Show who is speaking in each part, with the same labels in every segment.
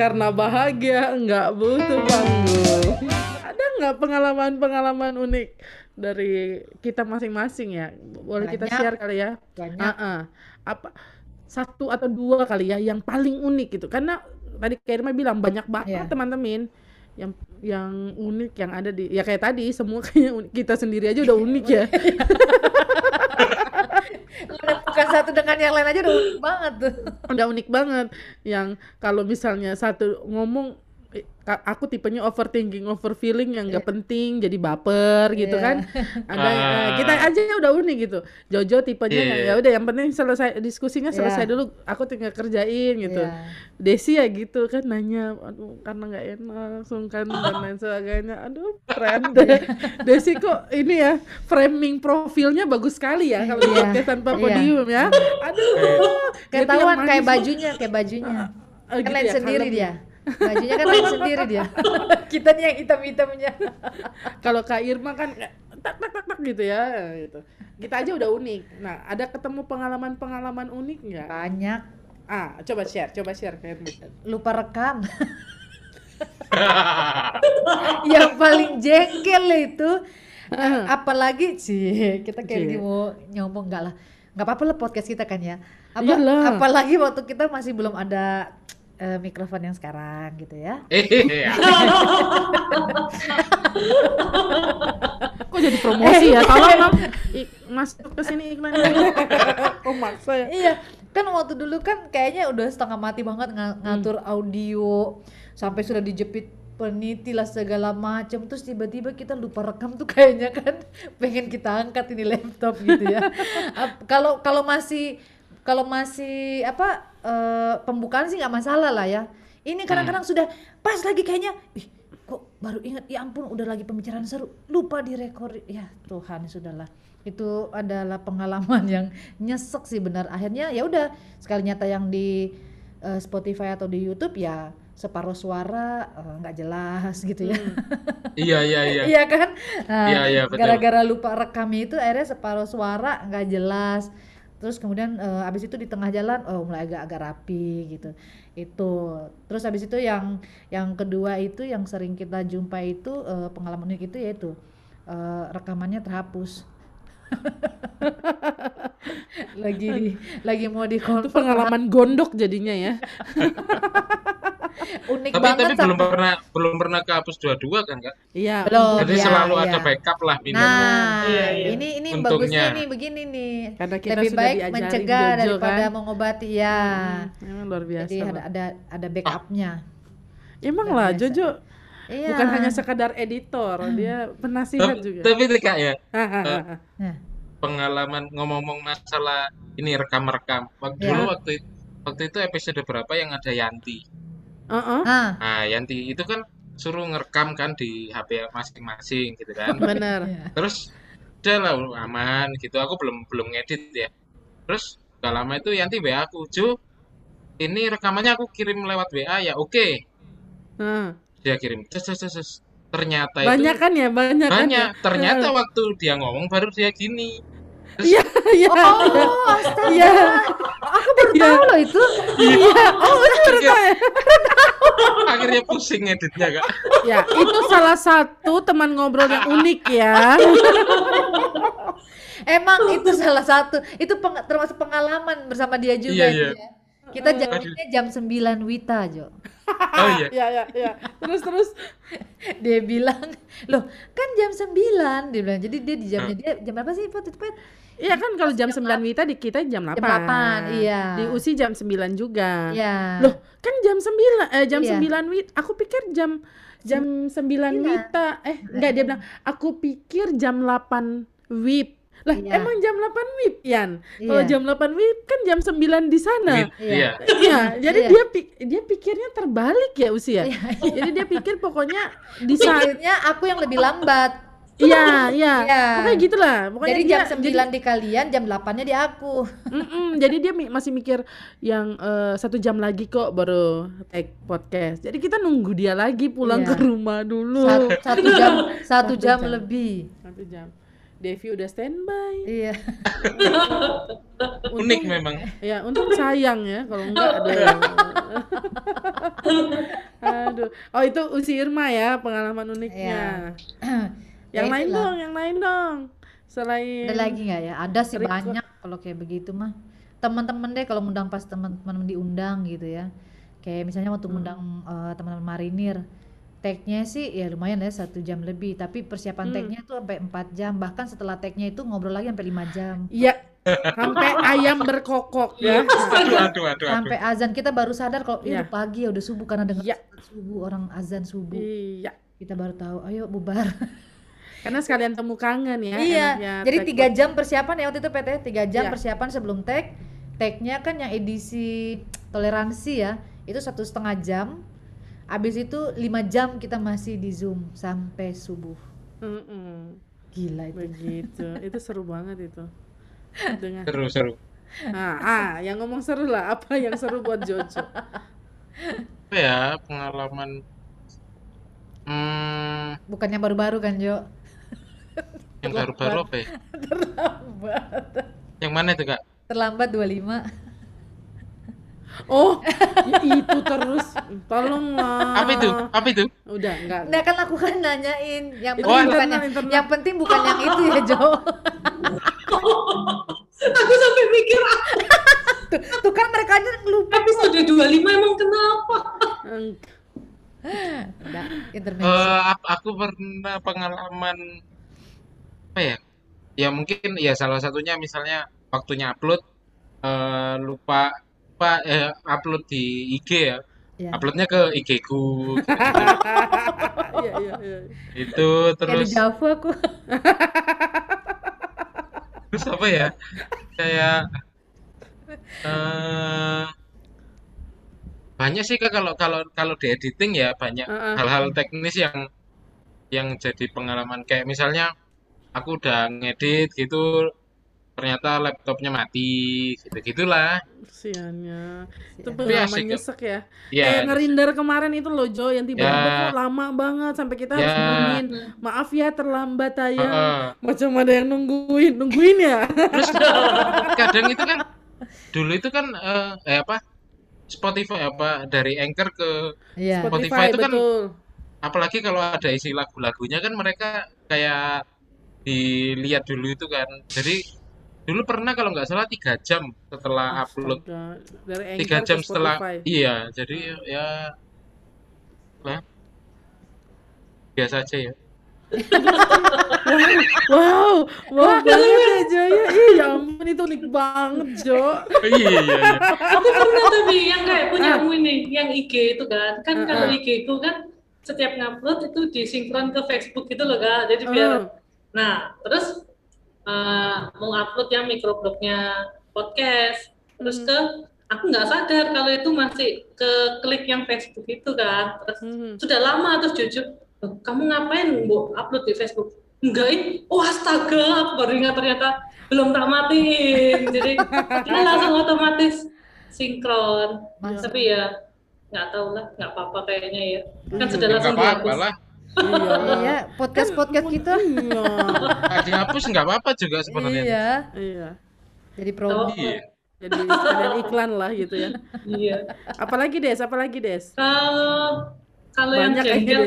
Speaker 1: Karena bahagia nggak butuh panggung. Ada nggak pengalaman-pengalaman unik dari kita masing-masing ya? Boleh kita
Speaker 2: Banyak.
Speaker 1: share kali ya?
Speaker 2: Banyak.
Speaker 1: Ah, ah. Apa satu atau dua kali ya yang paling unik gitu? Karena tadi Kayak Irma bilang banyak banget
Speaker 2: Iya.
Speaker 1: teman-teman yang yang unik yang ada di ya kayak tadi semua kayaknya unik. kita sendiri aja udah unik ya.
Speaker 2: Bukan satu dengan yang lain aja udah unik banget tuh.
Speaker 1: udah unik banget yang kalau misalnya satu ngomong aku tipenya overthinking overfeeling yang nggak penting jadi baper gitu
Speaker 2: Iya.
Speaker 1: kan ada eh, kita aja udah unik gitu Jojo tipenya
Speaker 3: Iya,
Speaker 1: yang,
Speaker 3: iya.
Speaker 1: ya udah yang penting selesai diskusinya selesai
Speaker 2: Iya.
Speaker 1: dulu aku tinggal kerjain gitu
Speaker 2: Iya.
Speaker 1: Desi ya gitu kan nanya aduh karena nggak enak sungkan dan lain sebagainya aduh keren deh Desi kok ini ya framing profilnya bagus sekali ya kalau di
Speaker 2: Iya.
Speaker 1: podcast tanpa
Speaker 2: Iya.
Speaker 1: podium ya aduh
Speaker 2: Ketahuan kayak bajunya, kayak bajunya.
Speaker 1: Oh,
Speaker 2: kan
Speaker 1: gitu ya,
Speaker 2: sendiri
Speaker 1: kalem.
Speaker 2: dia. Bajunya kan lain sendiri dia. Kita nih yang hitam-hitamnya.
Speaker 1: Kalau Kak Irma kan tak tak tak tak gitu ya gitu. Kita aja udah unik. Nah, ada ketemu pengalaman-pengalaman unik nggak?
Speaker 2: Banyak.
Speaker 1: Ah, coba share, coba share Kak Irma.
Speaker 2: Lupa rekam. yang paling jengkel itu apalagi sih kita kayak lagi mau nyombong enggak lah nggak apa-apa lah podcast kita kan ya Apa, apalagi waktu kita masih belum ada eh, mikrofon yang sekarang gitu ya
Speaker 3: Iya.
Speaker 1: Kok jadi promosi ya? Tolong masuk ke sini iklannya. Kok maksa ya?
Speaker 2: iya kan waktu dulu kan kayaknya udah setengah mati banget nga- ngatur audio sampai sudah dijepit peniti lah segala macam terus tiba-tiba kita lupa rekam tuh kayaknya kan pengen kita angkat ini laptop gitu ya kalau kalau masih kalau masih apa eh, pembukaan sih nggak masalah lah ya. Ini kadang-kadang sudah pas lagi kayaknya ih kok baru ingat? Ya ampun udah lagi pembicaraan seru. Lupa direkord ya Tuhan sudahlah. Itu adalah pengalaman yang nyesek sih benar. Akhirnya ya udah sekalinya tayang di eh, Spotify atau di YouTube ya separuh suara eh, nggak jelas gitu ya.
Speaker 3: Iya iya iya.
Speaker 2: iya kan? Nah,
Speaker 3: Iya, iya, betul.
Speaker 2: gara-gara lupa rekam itu akhirnya separuh suara nggak jelas terus kemudian eh, abis itu di tengah jalan oh mulai agak-agak rapi gitu. Itu. Terus abis itu yang yang kedua itu yang sering kita jumpa itu eh, pengalaman unik itu yaitu eh, rekamannya terhapus. Lagi di- lagi mau di
Speaker 1: Itu pengalaman gondok jadinya ya.
Speaker 2: unik
Speaker 3: Tapi
Speaker 2: banget
Speaker 3: tapi belum pernah belum pernah kehapus dua-dua kan kak?
Speaker 1: Iya.
Speaker 2: Belum.
Speaker 3: Jadi
Speaker 2: iya,
Speaker 3: selalu
Speaker 2: iya.
Speaker 3: ada backup lah minimal.
Speaker 2: Nah,
Speaker 1: Iya, iya.
Speaker 2: ini ini
Speaker 3: Untungnya.
Speaker 2: bagusnya nih begini nih.
Speaker 1: Karena kita
Speaker 2: Lebih
Speaker 1: sudah
Speaker 2: baik mencegah
Speaker 1: Jojo,
Speaker 2: daripada
Speaker 1: kan?
Speaker 2: mengobati ya.
Speaker 1: Memang luar biasa.
Speaker 2: Jadi ada ada ada backupnya.
Speaker 1: Emang
Speaker 2: luar
Speaker 1: lah
Speaker 2: biasa.
Speaker 1: Jojo
Speaker 2: Iya.
Speaker 1: bukan hanya sekadar editor, dia penasihat
Speaker 3: Tapi,
Speaker 1: juga.
Speaker 3: tapi kak ya.
Speaker 2: Nah,
Speaker 3: pengalaman ngomong-ngomong masalah ini rekam-rekam. Waktu
Speaker 2: Ya.
Speaker 3: dulu waktu itu, waktu itu episode berapa yang ada Yanti.
Speaker 1: Heeh.
Speaker 2: ah,
Speaker 3: Nah Yanti itu kan suruh ngerekam kan di HP masing-masing gitu kan.
Speaker 1: Bener.
Speaker 2: iya.
Speaker 3: Terus udah lah aman gitu. Aku belum belum ngedit ya. Terus gak lama itu Yanti WA aku, Ju, ini rekamannya aku kirim lewat WA ya, oke.
Speaker 1: Nah,
Speaker 3: Dia kirim, ces, ces, ces, ces. Ternyata
Speaker 1: banyak
Speaker 3: itu
Speaker 1: kan ya, banyak, kan
Speaker 3: banyak.
Speaker 1: ya.
Speaker 3: Ternyata waktu dia ngomong baru dia gini.
Speaker 1: Iya, iya.
Speaker 2: Oh, astaga.
Speaker 1: Iya.
Speaker 2: Baru
Speaker 1: Iya.
Speaker 2: tahu loh itu.
Speaker 1: Iya. Oh, itu baru
Speaker 3: Akhirnya,
Speaker 1: tahu ya.
Speaker 3: akhirnya pusing editnya kak.
Speaker 1: Ya, itu salah satu teman ngobrol yang unik ya.
Speaker 2: Emang itu salah satu. Itu peng- termasuk pengalaman bersama dia juga
Speaker 3: Iya, iya.
Speaker 2: ya. Kita jamnya jam 9 Wita, Jo.
Speaker 3: Oh iya.
Speaker 1: Ya, ya, ya. Terus, terus.
Speaker 2: Dia bilang, "Loh, kan jam 9." Dia bilang. Jadi dia di jamnya dia jam berapa sih Pat? Pat?
Speaker 1: Iya kan kalau jam 9 Wita di kita jam 8.
Speaker 2: Jam 8, iya.
Speaker 1: Di USI jam 9 juga.
Speaker 2: Iya.
Speaker 1: Loh, kan jam 9 eh jam
Speaker 2: Iya.
Speaker 1: 9 Wita. Aku pikir jam jam 9 Wita. Eh, enggak dia bilang, "Aku pikir jam 8 WIB." Lah,
Speaker 2: Iya.
Speaker 1: emang jam 8 WIB, Yan? Kalau
Speaker 2: Iya.
Speaker 1: jam 8 WIB kan jam 9 di sana.
Speaker 3: Wit- Iya.
Speaker 1: Iya, jadi
Speaker 2: Iya.
Speaker 1: dia pi- dia pikirnya terbalik ya usia.
Speaker 2: Iya,
Speaker 1: Jadi dia pikir pokoknya di saat
Speaker 2: Pikirnya aku yang lebih lambat.
Speaker 1: iya, iya.
Speaker 2: Iya.
Speaker 1: Pokoknya gitulah. Pokoknya
Speaker 2: Jadi
Speaker 1: dia
Speaker 2: jam 9 di kalian, jam 8-nya di aku.
Speaker 1: Mm-mm, jadi dia mi- masih mikir yang eh, satu jam lagi kok baru take podcast. Jadi kita nunggu dia lagi pulang
Speaker 2: Iya.
Speaker 1: ke rumah dulu.
Speaker 2: Satu, satu jam, satu
Speaker 1: Satu
Speaker 2: jam
Speaker 1: jam.
Speaker 2: lebih.
Speaker 1: Satu jam. Devi udah standby.
Speaker 2: Iya.
Speaker 3: Unik memang.
Speaker 1: Ya, untung sayang ya kalau enggak ada. Aduh. Oh, itu Usi Irma ya pengalaman uniknya. Yang
Speaker 2: Ya,
Speaker 1: lain
Speaker 2: itulah.
Speaker 1: dong, yang lain dong. Selain
Speaker 2: Ada lagi nggak ya? Ada sih banyak kalau kayak begitu mah. Teman-teman deh kalau ngundang pas teman-teman diundang gitu ya. Kayak misalnya waktu ngundang eh, teman-teman marinir. Tag-nya sih ya lumayan ya satu jam lebih, tapi persiapan tag-nya itu sampai 4 jam, bahkan setelah tag-nya itu ngobrol lagi sampai 5 jam.
Speaker 1: Iya, sampai ayam berkokok ya.
Speaker 3: Aduh, aduh, aduh, aduh.
Speaker 2: Sampai azan kita baru sadar kalau. "Ih, udah pagi ya udah subuh karena dengar
Speaker 1: Iya.
Speaker 2: subuh orang azan subuh.
Speaker 1: Iya.
Speaker 2: Kita baru tahu, ayo bubar.
Speaker 1: Karena sekalian temu kangen ya.
Speaker 2: iya,
Speaker 1: enaknya
Speaker 2: jadi
Speaker 1: tag
Speaker 2: tiga jam persiapan ya waktu itu PT, tiga jam
Speaker 1: Iya.
Speaker 2: persiapan sebelum tag. Tagnya kan yang edisi toleransi ya, itu satu setengah jam. Abis itu lima jam kita masih di zoom sampai subuh.
Speaker 1: Mm-mm.
Speaker 2: Gila itu.
Speaker 1: Begitu. itu seru banget itu. Dengan
Speaker 3: Seru, seru.
Speaker 1: ah, ah, yang ngomong seru lah. Apa yang seru buat Jojo?
Speaker 3: Apa ya pengalaman hmm,
Speaker 2: Bukannya baru-baru kan Jo?
Speaker 3: yang baru-baru apa ya?
Speaker 2: Terlambat.
Speaker 3: Yang mana itu kak?
Speaker 2: Terlambat 25.
Speaker 1: Oh, ya itu terus. Tolonglah.
Speaker 3: Apa itu? Apa itu?
Speaker 1: Udah, enggak.
Speaker 2: Nah kan aku kan nanyain yang penting
Speaker 3: internal,
Speaker 2: bukan yang, yang penting bukan yang itu ya Jo.
Speaker 4: Aku sampai mikir ah,
Speaker 2: Tuh, tuh kan mereka aja lupa.
Speaker 4: episode 25 emang kenapa?
Speaker 1: Eng-
Speaker 2: Udah, intermezzo.
Speaker 3: Eh, aku pernah pengalaman apa ya? Ya mungkin ya salah satunya misalnya waktunya upload eh, lupa lupa eh, upload di IG ya.
Speaker 2: Ya.
Speaker 3: Uploadnya ke IG ku
Speaker 1: Iya, iya, iya.
Speaker 3: itu
Speaker 2: Kayak di
Speaker 3: terus
Speaker 2: Java aku.
Speaker 3: terus apa ya? Kayak eh banyak sih kak kalau kalau kalau di editing ya banyak hal-hal teknis yang yang jadi pengalaman kayak misalnya aku udah ngedit gitu ternyata laptopnya mati gitu gitulah
Speaker 1: Siannya. Itu pengalaman
Speaker 3: Kak.
Speaker 1: nyesek ya.
Speaker 3: ya
Speaker 1: Kayak ngerinder kemarin itu loh Jo yang tiba-tiba
Speaker 3: Ya.
Speaker 1: kok lama banget sampai kita harus
Speaker 3: Ya.
Speaker 1: nungguin. Maaf ya terlambat tayang.
Speaker 3: heeh.
Speaker 1: Macam ada yang nungguin, nungguin ya.
Speaker 3: terus kadang itu kan dulu itu kan eh, eh, apa Spotify apa dari Anchor ke
Speaker 2: Iya.
Speaker 3: Spotify itu kan-
Speaker 1: betul.
Speaker 3: apalagi kalau ada isi lagu-lagunya kan mereka kayak dilihat dulu itu kan jadi dulu pernah kalau nggak salah tiga jam setelah upload
Speaker 1: Astaga, dari
Speaker 3: tiga jam setelah
Speaker 1: Spotify.
Speaker 3: iya jadi ya lah biasa aja ya
Speaker 1: Wow, wow banget ya Jo ya. Ih, ya ampun itu unik banget Jo.
Speaker 3: Oh, iya iya iya
Speaker 4: Aku pernah tapi yang kayak punyamu ini, yang IG itu kan. Kan
Speaker 1: Ah,
Speaker 4: kalau
Speaker 1: ah.
Speaker 4: IG itu kan setiap ngupload itu disinkron ke Facebook gitu loh kak. Jadi biar
Speaker 1: Ah.
Speaker 4: Nah, terus eh, mau upload yang microblognya podcast, terus
Speaker 1: Hmm.
Speaker 4: ke aku nggak sadar kalau itu masih ke klik yang Facebook itu kan. Terus
Speaker 1: Hmm.
Speaker 4: sudah lama terus jujur, "Loh, kamu ngapain bu upload di Facebook? Enggak ini, oh astaga, aku baru ingat ternyata belum tak matiin. Jadi dia langsung otomatis sinkron.
Speaker 2: Mas-
Speaker 4: Tapi ya nggak tahu lah, nggak apa-apa kayaknya ya. Kan
Speaker 1: Iya.
Speaker 4: sudah
Speaker 3: Ya,
Speaker 4: langsung dihapus.
Speaker 1: Iya.
Speaker 2: Iya, podcast-podcast kita.
Speaker 1: Iya.
Speaker 3: Nggak dihapus nggak apa-apa juga sebenarnya
Speaker 2: Iya.
Speaker 1: Iya.
Speaker 2: Jadi promo.
Speaker 3: iya
Speaker 1: Jadi sekalian iklan lah gitu ya.
Speaker 4: Iya.
Speaker 1: Apalagi Des, apalagi Des?
Speaker 4: Kalau kalau yang jengkel,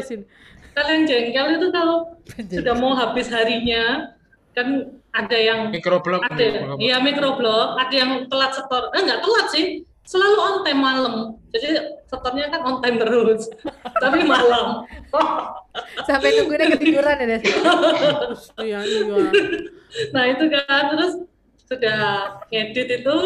Speaker 4: kalau yang jengkel itu kalau sudah mau habis harinya kan ada yang
Speaker 3: microblog
Speaker 4: ada iya microblog ada yang telat setor eh nggak telat sih selalu on time malam. Jadi setornya kan on time terus tapi malam.
Speaker 2: Sampai nungguinnya ketiduran ya.
Speaker 1: Iya, iya.
Speaker 4: nah itu kan terus sudah ngedit itu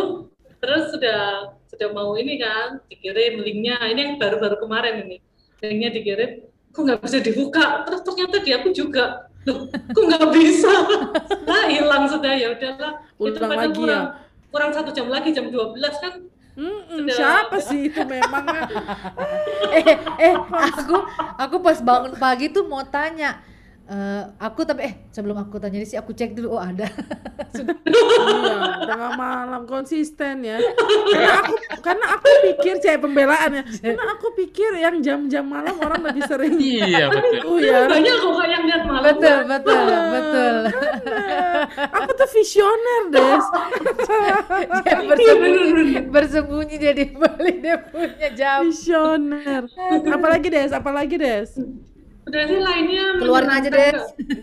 Speaker 4: terus sudah sudah mau ini kan dikirim linknya. Ini yang baru-baru kemarin ini. Linknya dikirim kok nggak bisa dibuka? Terus ternyata di aku juga. Loh kok nggak bisa? Nah hilang sudah ya udahlah. Itu
Speaker 1: Ulang lagi
Speaker 4: kurang,
Speaker 1: ya?
Speaker 4: kurang satu jam lagi jam 12 kan
Speaker 1: Mm-mm, siapa sih itu memang?
Speaker 2: eh, eh, aku aku pas bangun pagi tuh mau tanya Eh, aku tapi eh sebelum aku tanya sih aku cek dulu oh ada. Sudah.
Speaker 1: Iya tengah malam konsisten ya. Karena aku karena aku pikir cewek pembelaan ya karena aku pikir yang jam-jam malam orang lebih sering
Speaker 3: Iya betul.
Speaker 1: oh ya
Speaker 4: Banyak kok yang lihat malam.
Speaker 2: betul betul betul
Speaker 1: aku tuh visioner des.
Speaker 2: Dia bersembunyi bersembunyi jadi beli dia punya jam.
Speaker 1: Visioner. Apalagi des? Apalagi des?
Speaker 4: Udah sih lainnya
Speaker 2: keluarin aja
Speaker 4: Kak.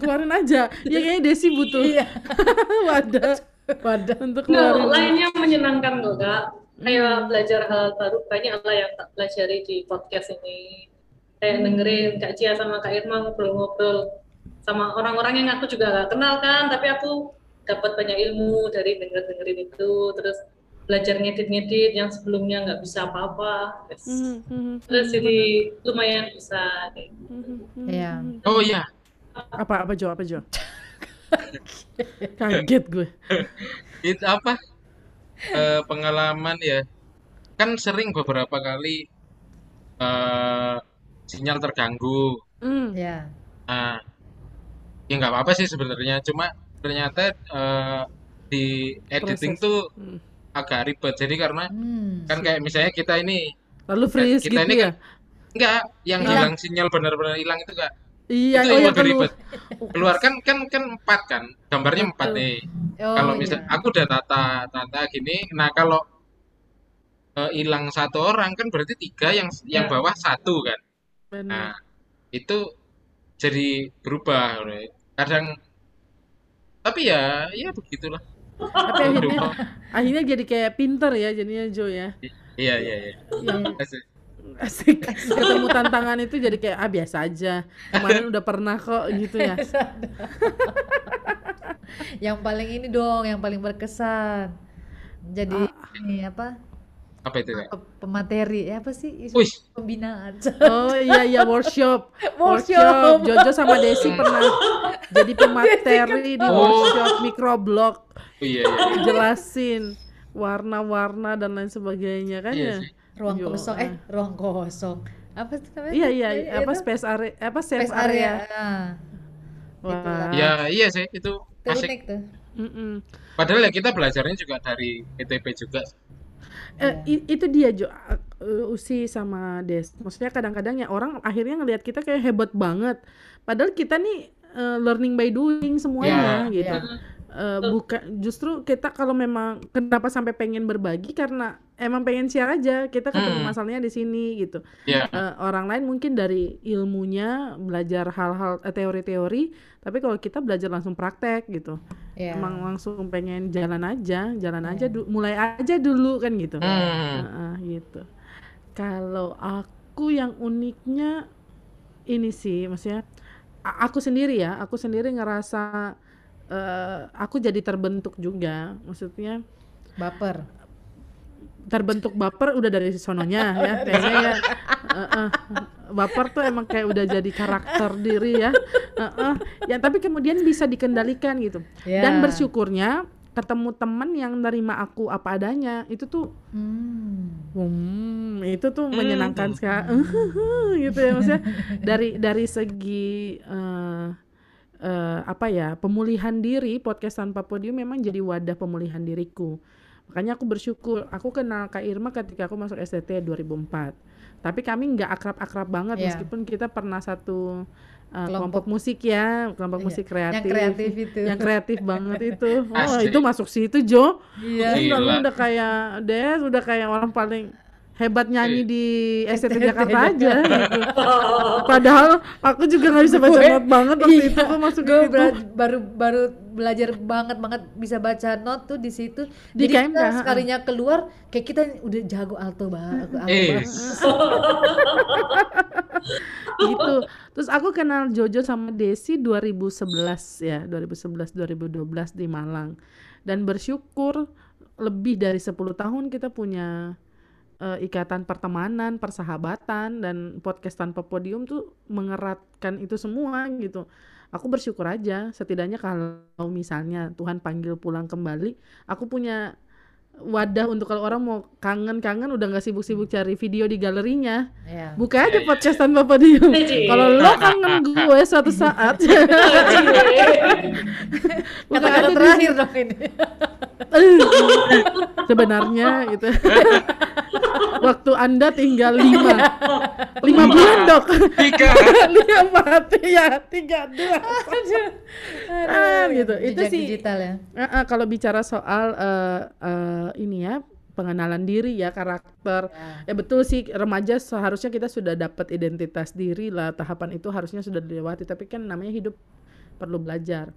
Speaker 1: keluarin aja. Ya kayaknya Desi butuh.
Speaker 2: Iya.
Speaker 1: Wadah.
Speaker 2: Wadah
Speaker 1: untuk
Speaker 4: Nah,
Speaker 1: keluarin.
Speaker 4: lainnya menyenangkan kok kak.
Speaker 1: Hmm.
Speaker 4: Kayak belajar hal baru. Banyak lah yang tak pelajari di podcast ini. Kayak
Speaker 1: Hmm.
Speaker 4: dengerin Kak Cia sama Kak Irma ngobrol-ngobrol sama orang-orang yang aku juga gak kenal kan, tapi aku dapat banyak ilmu dari denger-dengerin itu. Terus belajar ngedit-ngedit yang sebelumnya nggak bisa apa-apa. Terus,
Speaker 1: Mhm, mhm,
Speaker 4: terus
Speaker 1: mhm,
Speaker 4: jadi lumayan bisa. kayak gitu.
Speaker 1: mhm,
Speaker 2: Iya.
Speaker 1: mhm.
Speaker 3: Oh iya,
Speaker 1: apa apa Jo apa Jo kaget gue
Speaker 3: itu apa? Eh, pengalaman ya. Kan sering beberapa kali eh sinyal terganggu.
Speaker 1: Hmm.
Speaker 2: ya
Speaker 3: Nah, ya nggak apa-apa sih sebenarnya. Cuma ternyata eh, di editing
Speaker 1: Proses.
Speaker 3: tuh
Speaker 1: Hmm.
Speaker 3: agak ribet. Jadi karena
Speaker 2: hmm.
Speaker 3: kan kayak misalnya kita ini
Speaker 1: lalu freeze
Speaker 3: kita
Speaker 1: gitu
Speaker 3: ini
Speaker 1: ya
Speaker 3: kan enggak yang
Speaker 2: Hilang.
Speaker 3: hilang sinyal benar-benar hilang itu enggak.
Speaker 1: iya
Speaker 3: itu
Speaker 1: oh
Speaker 3: yang
Speaker 1: ya
Speaker 3: lebih
Speaker 1: keluar
Speaker 3: ribet. Keluar kan kan kan empat kan. Gambarnya empat nih.
Speaker 2: oh,
Speaker 3: kalau
Speaker 2: iya.
Speaker 3: misal aku udah tata tata gini, nah kalau eh, hilang satu orang kan berarti tiga yang yang
Speaker 4: Ya.
Speaker 3: bawah satu kan.
Speaker 1: Benar.
Speaker 3: Nah itu jadi berubah. Kadang tapi ya ya begitulah.
Speaker 1: tapi akhirnya akhirnya jadi kayak pinter ya jadinya Jo ya
Speaker 3: Iya iya iya.
Speaker 2: Iya.
Speaker 3: Asik.
Speaker 1: asik ketemu tantangan itu jadi kayak ah biasa aja kemarin udah pernah kok gitu ya
Speaker 2: yang paling ini dong yang paling berkesan jadi ini apa
Speaker 3: Apa itu
Speaker 2: pe- pemateri ya apa sih? Isu
Speaker 3: Wih,
Speaker 2: pembinaan.
Speaker 1: Oh iya iya workshop.
Speaker 2: Workshop.
Speaker 1: Jojo sama Desi pernah jadi pemateri di
Speaker 3: Oh.
Speaker 1: workshop microblog.
Speaker 3: Oh, iya iya.
Speaker 1: jelasin warna-warna dan lain sebagainya kan
Speaker 3: Iya
Speaker 1: ya?
Speaker 3: sih.
Speaker 2: ruang
Speaker 1: Yo,
Speaker 2: kosong eh ruang kosong. Apa sih namanya?
Speaker 1: Iya iya
Speaker 2: Itu
Speaker 1: apa space area apa safe
Speaker 2: space
Speaker 1: area,
Speaker 2: area. Ah,
Speaker 1: wah.
Speaker 3: Ya iya sih itu asik.
Speaker 2: tuh.
Speaker 1: Mm-mm.
Speaker 3: Padahal ya kita belajarnya juga dari PTP juga.
Speaker 1: Eh, i- itu dia Jo. Uh, Usi sama Des. Maksudnya kadang-kadang ya orang akhirnya ngelihat kita kayak hebat banget. Padahal kita nih uh, learning by doing semuanya
Speaker 2: Iya,
Speaker 1: gitu.
Speaker 2: iya.
Speaker 1: Eh, bukan justru kita kalau memang kenapa sampai pengen berbagi karena emang pengen share aja kita ketemu
Speaker 3: Hmm.
Speaker 1: masalahnya di sini gitu
Speaker 3: Ya,
Speaker 1: Eh, orang lain mungkin dari ilmunya belajar hal-hal eh, teori-teori tapi kalau kita belajar langsung praktek gitu
Speaker 2: Iya.
Speaker 1: emang langsung pengen jalan aja jalan aja
Speaker 2: Iya.
Speaker 1: du- mulai aja dulu kan gitu
Speaker 3: Hmm.
Speaker 1: Heeh, gitu kalau aku yang uniknya ini sih maksudnya aku sendiri ya aku sendiri ngerasa eh, aku jadi terbentuk juga maksudnya
Speaker 2: baper
Speaker 1: terbentuk baper udah dari sononya ya kayaknya ya Heeh. baper tuh emang kayak udah jadi karakter diri ya Heeh. ya tapi kemudian bisa dikendalikan gitu
Speaker 2: Ya.
Speaker 1: dan bersyukurnya ketemu teman yang nerima aku apa adanya itu tuh
Speaker 2: hmm.
Speaker 1: hmm, itu tuh menyenangkan sekali gitu ya maksudnya dari dari segi eh, eh, apa ya pemulihan diri podcast tanpa podium memang jadi wadah pemulihan diriku makanya aku bersyukur aku kenal Kak Irma ketika aku masuk STT 2004 tapi kami nggak akrab-akrab banget
Speaker 2: Iya.
Speaker 1: meskipun kita pernah satu eh,
Speaker 2: Kelompok.
Speaker 1: kelompok musik ya kelompok
Speaker 2: Iya,
Speaker 1: musik
Speaker 2: yang
Speaker 1: kreatif
Speaker 2: kreatif itu.
Speaker 1: yang kreatif banget itu oh
Speaker 3: Asik.
Speaker 1: itu masuk situ Jo
Speaker 2: iya
Speaker 3: Gila.
Speaker 1: udah kayak Des udah kayak orang paling hebat nyanyi di STT
Speaker 2: STT
Speaker 1: Jakarta aja gitu. Padahal aku juga nggak bisa baca not banget waktu
Speaker 2: iya,
Speaker 1: itu aku masuk
Speaker 2: gue bela- baru baru belajar banget banget bisa baca not tuh di situ
Speaker 1: Di
Speaker 2: jadi
Speaker 1: KMK,
Speaker 2: kita sekalinya keluar kayak kita udah jago alto banget alto
Speaker 3: Eh,
Speaker 2: banget.
Speaker 1: gitu. Terus aku kenal Jojo sama Desi 2011 ya, 2011 2012 di Malang. Dan bersyukur lebih dari 10 tahun kita punya eh, ikatan pertemanan, persahabatan dan podcast tanpa podium tuh mengeratkan itu semua gitu. Aku bersyukur aja setidaknya kalau misalnya Tuhan panggil pulang kembali, aku punya wadah untuk kalau orang mau kangen-kangen udah nggak sibuk-sibuk cari video di galerinya.
Speaker 2: Ya.
Speaker 1: Buka aja
Speaker 3: Iya, iya.
Speaker 1: podcast tanpa podium.
Speaker 4: Ci.
Speaker 1: Kalau lo kangen gue suatu saat, buka
Speaker 2: Kata-kata terakhir dong ini.
Speaker 1: sebenarnya gitu. Waktu Anda tinggal lima, lima bulan dok.
Speaker 3: Tiga.
Speaker 1: Dia mati ya tiga dua. Ah, gitu. Itu sih.
Speaker 2: digital ya.
Speaker 1: Eh, eh, kalau bicara soal eh, eh, ini ya pengenalan diri ya karakter
Speaker 2: Ya.
Speaker 1: ya betul sih remaja seharusnya kita sudah dapat identitas diri lah tahapan itu harusnya sudah dilewati tapi kan namanya hidup perlu belajar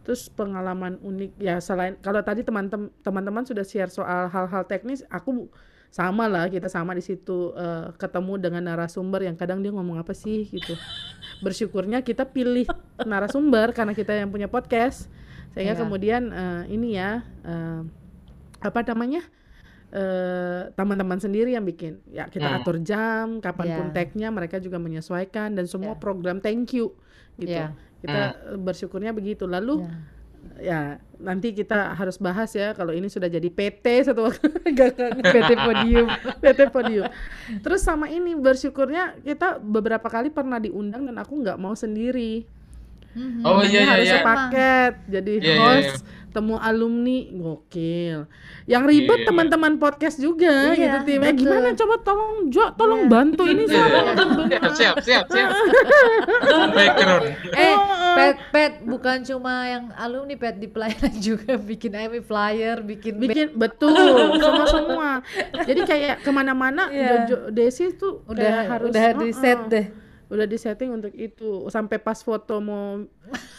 Speaker 1: terus pengalaman unik ya selain kalau tadi teman-teman teman-teman sudah share soal hal-hal teknis aku sama lah kita sama di situ eh, ketemu dengan narasumber yang kadang dia ngomong apa sih gitu bersyukurnya kita pilih narasumber karena kita yang punya podcast sehingga
Speaker 2: Iya.
Speaker 1: kemudian eh, ini ya eh, apa namanya eh teman-teman sendiri yang bikin ya kita
Speaker 3: Hmm.
Speaker 1: atur jam kapan pun
Speaker 2: Iya.
Speaker 1: tagnya mereka juga menyesuaikan dan semua
Speaker 2: Iya.
Speaker 1: program thank you gitu
Speaker 2: Iya.
Speaker 1: kita eh, bersyukurnya begitu lalu
Speaker 2: Ya.
Speaker 1: ya nanti kita harus bahas ya kalau ini sudah jadi PT satu waktu.
Speaker 2: PT Podium.
Speaker 1: PT Podium terus sama ini bersyukurnya kita beberapa kali pernah diundang dan aku nggak mau sendiri
Speaker 2: Mhm.
Speaker 3: Oh, iya, iya,
Speaker 1: harus
Speaker 3: iya.
Speaker 1: sepaket jadi
Speaker 3: Iya, iya,
Speaker 1: host temu alumni gokil yang ribet
Speaker 3: Iya.
Speaker 1: teman-teman podcast juga
Speaker 2: Iya,
Speaker 1: gitu tim Eh,
Speaker 2: betul.
Speaker 1: gimana coba tolong Jo tolong
Speaker 2: Iya.
Speaker 1: bantu ini
Speaker 3: Iya,
Speaker 1: siapa
Speaker 3: iya. siap, siap, siap, siap. Background.
Speaker 2: Eh, pet, pet, bukan cuma yang alumni pet di pelayanan juga bikin AMI flyer, bikin,
Speaker 1: bikin betul semua semua jadi kayak ke mana-mana
Speaker 2: Iya.
Speaker 1: Jojo Desi tuh
Speaker 2: udah
Speaker 1: kayak harus
Speaker 2: udah di set
Speaker 1: uh-uh.
Speaker 2: deh.
Speaker 1: udah di setting untuk itu sampai pas foto mau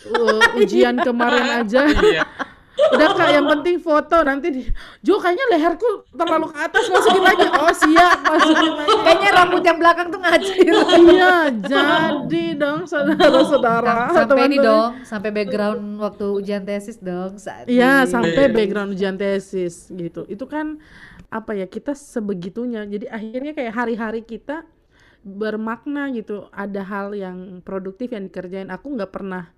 Speaker 1: uh, ujian kemarin aja
Speaker 3: Iya.
Speaker 1: Udah kak yang penting foto nanti di Jo kayaknya leherku terlalu ke atas masukin lagi oh siap masukin lagi
Speaker 2: Kayaknya rambut yang belakang tuh ngacir.
Speaker 1: iya jadi dong saudara-saudara
Speaker 2: Sam- sampai ini dong, sampai background waktu ujian tesis dong. saat
Speaker 1: Iya, sampai background ujian tesis gitu. Itu kan apa ya kita sebegitunya. Jadi akhirnya kayak hari-hari kita bermakna gitu. Ada hal yang produktif yang dikerjain. Aku nggak pernah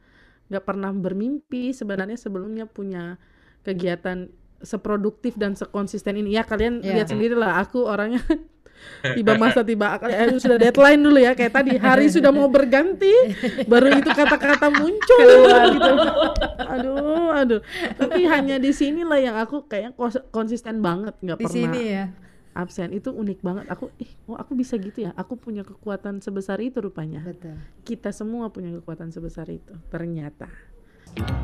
Speaker 1: nggak pernah bermimpi sebenarnya sebelumnya punya kegiatan seproduktif dan sekonsisten ini. Ya kalian
Speaker 2: Iya.
Speaker 1: lihat sendiri lah. Aku orangnya tiba masa tiba eh, sudah deadline dulu ya kayak tadi hari sudah mau berganti baru itu kata-kata muncul gitu aduh aduh tapi hanya di sinilah yang aku kayaknya kos- konsisten banget nggak
Speaker 2: di
Speaker 1: pernah
Speaker 2: sini ya.
Speaker 1: Absen itu unik banget. Aku ih oh aku bisa gitu ya? Aku punya kekuatan sebesar itu rupanya.
Speaker 2: Betul.
Speaker 1: kita semua punya kekuatan sebesar itu ternyata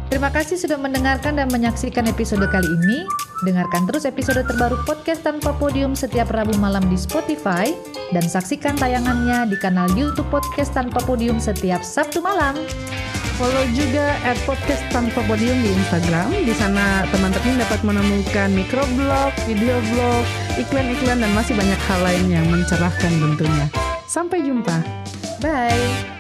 Speaker 2: Terima kasih sudah mendengarkan dan menyaksikan episode kali ini. Dengarkan terus episode terbaru podcast tanpa podium setiap Rabu malam di Spotify dan saksikan tayangannya di kanal YouTube podcast tanpa podium setiap Sabtu malam.
Speaker 1: Follow juga at podcast tanpa podium di Instagram. Di sana teman-teman dapat menemukan microblog, video blog, iklan-iklan dan masih banyak hal lain yang mencerahkan tentunya. Sampai jumpa.
Speaker 2: Bye.